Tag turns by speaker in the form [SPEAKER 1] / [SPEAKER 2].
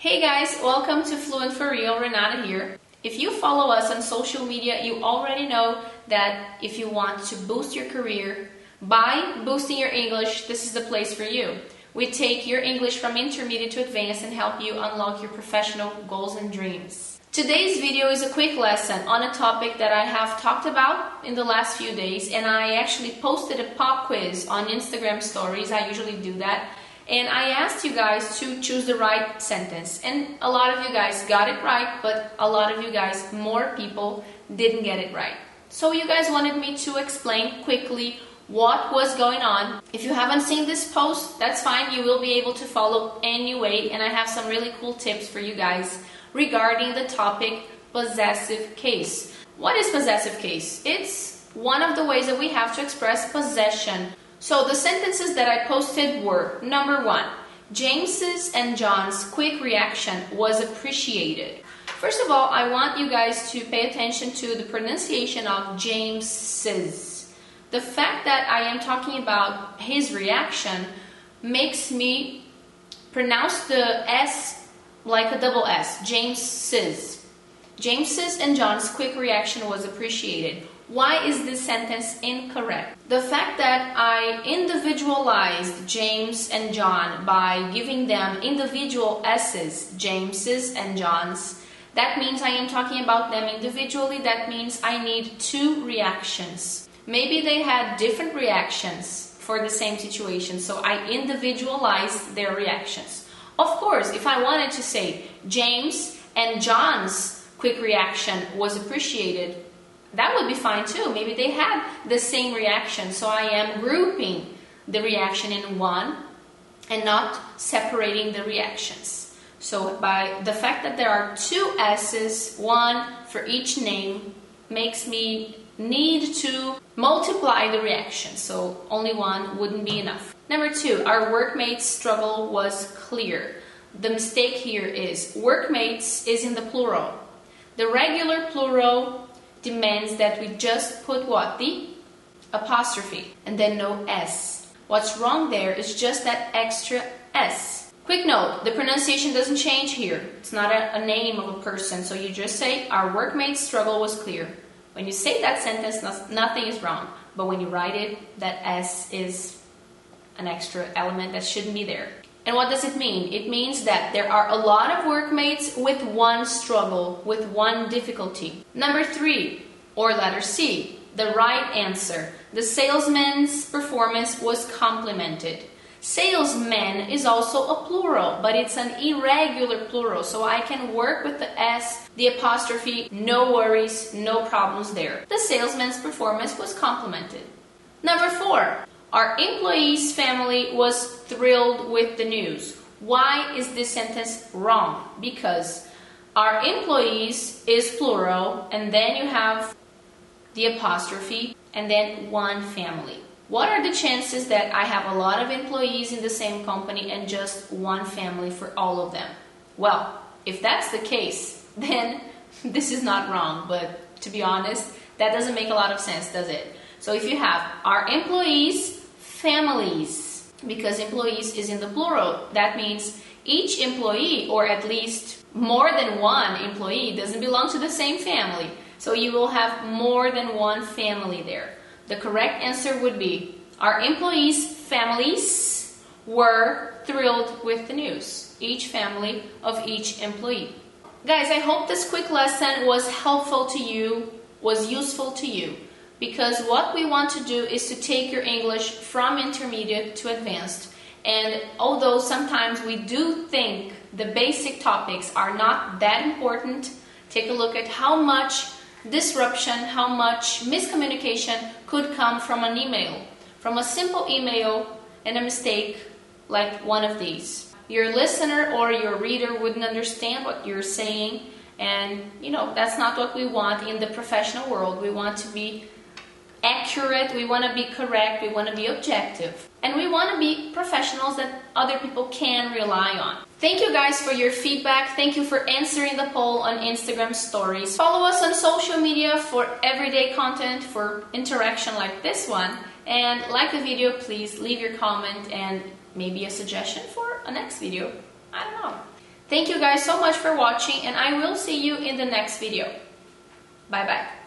[SPEAKER 1] Hey guys, welcome to Fluent for Real. Renata here. If you follow us on social media, you already know that if you want to boost your career by boosting your English, this is the place for you. We take your English from intermediate to advanced and help you unlock your professional goals and dreams. Today's video is a quick lesson on a topic that I have talked about in the last few days, and I actually posted a pop quiz on Instagram stories. I usually do that and I asked you guys to choose the right sentence. And a lot of you guys got it right, but a lot of you guys, more people, didn't get it right. So you guys wanted me to explain quickly what was going on. If you haven't seen this post, that's fine. You will be able to follow anyway. And I have some really cool tips for you guys regarding the topic possessive case. What is possessive case? It's one of the ways that we have to express possession so the sentences that I posted were number one, James's and John's quick reaction was appreciated. First of all, I want you guys to pay attention to the pronunciation of James's. The fact that I am talking about his reaction makes me pronounce the S like a double S, James's. James's and John's quick reaction was appreciated. Why is this sentence incorrect? The fact that I individualized James and John by giving them individual S's, James's and John's, that means I am talking about them individually. That means I need two reactions. Maybe they had different reactions for the same situation, so I individualized their reactions. Of course, if I wanted to say James and John's quick reaction was appreciated, that would be fine too. Maybe they had the same reaction. So I am grouping the reaction in one and not separating the reactions. So by the fact that there are two S's, one for each name, makes me need to multiply the reactions. So only one wouldn't be enough. Number two, our workmates' struggle was clear. The mistake here is workmates is in the plural. The regular plural demands that we just put what? The apostrophe and then no S. What's wrong there is just that extra S. Quick note, the pronunciation doesn't change here. It's not a, a name of a person, so you just say, our workmate's struggle was clear. When you say that sentence, nothing is wrong. But when you write it, that S is an extra element that shouldn't be there. And what does it mean? It means that there are a lot of workmates with one struggle, with one difficulty. Number three, or letter C, the right answer. The salesman's performance was complimented. Salesman is also a plural, but it's an irregular plural, so I can work with the S, the apostrophe, no worries, no problems there. The salesman's performance was complimented. Number four, our employee's family was thrilled with the news. Why is this sentence wrong? Because our employees is plural, and then you have the apostrophe, and then one family. What are the chances that I have a lot of employees in the same company and just one family for all of them? Well, if that's the case, then this is not wrong, but to be honest, that doesn't make a lot of sense, does it? So if you have our employees families because employees is in the plural. That means each employee, or at least more than one employee, doesn't belong to the same family. So you will have more than one family there. The correct answer would be our employees' families were thrilled with the news. Each family of each employee. Guys, I hope this quick lesson was helpful to you, was useful to you because what we want to do is to take your English from intermediate to advanced. And although sometimes we do think the basic topics are not that important, take a look at how much disruption, how much miscommunication could come from an email, from a simple email and a mistake like one of these. Your listener or your reader wouldn't understand what you're saying, and you know, that's not what we want in the professional world. We want to be accurate, we want to be correct, we want to be objective, and we want to be professionals that other people can rely on. Thank you guys for your feedback. Thank you for answering the poll on Instagram stories. Follow us on social media for everyday content, for interaction like this one. And like the video, please leave your comment and maybe a suggestion for a next video. I don't know. Thank you guys so much for watching and I will see you in the next video. Bye bye.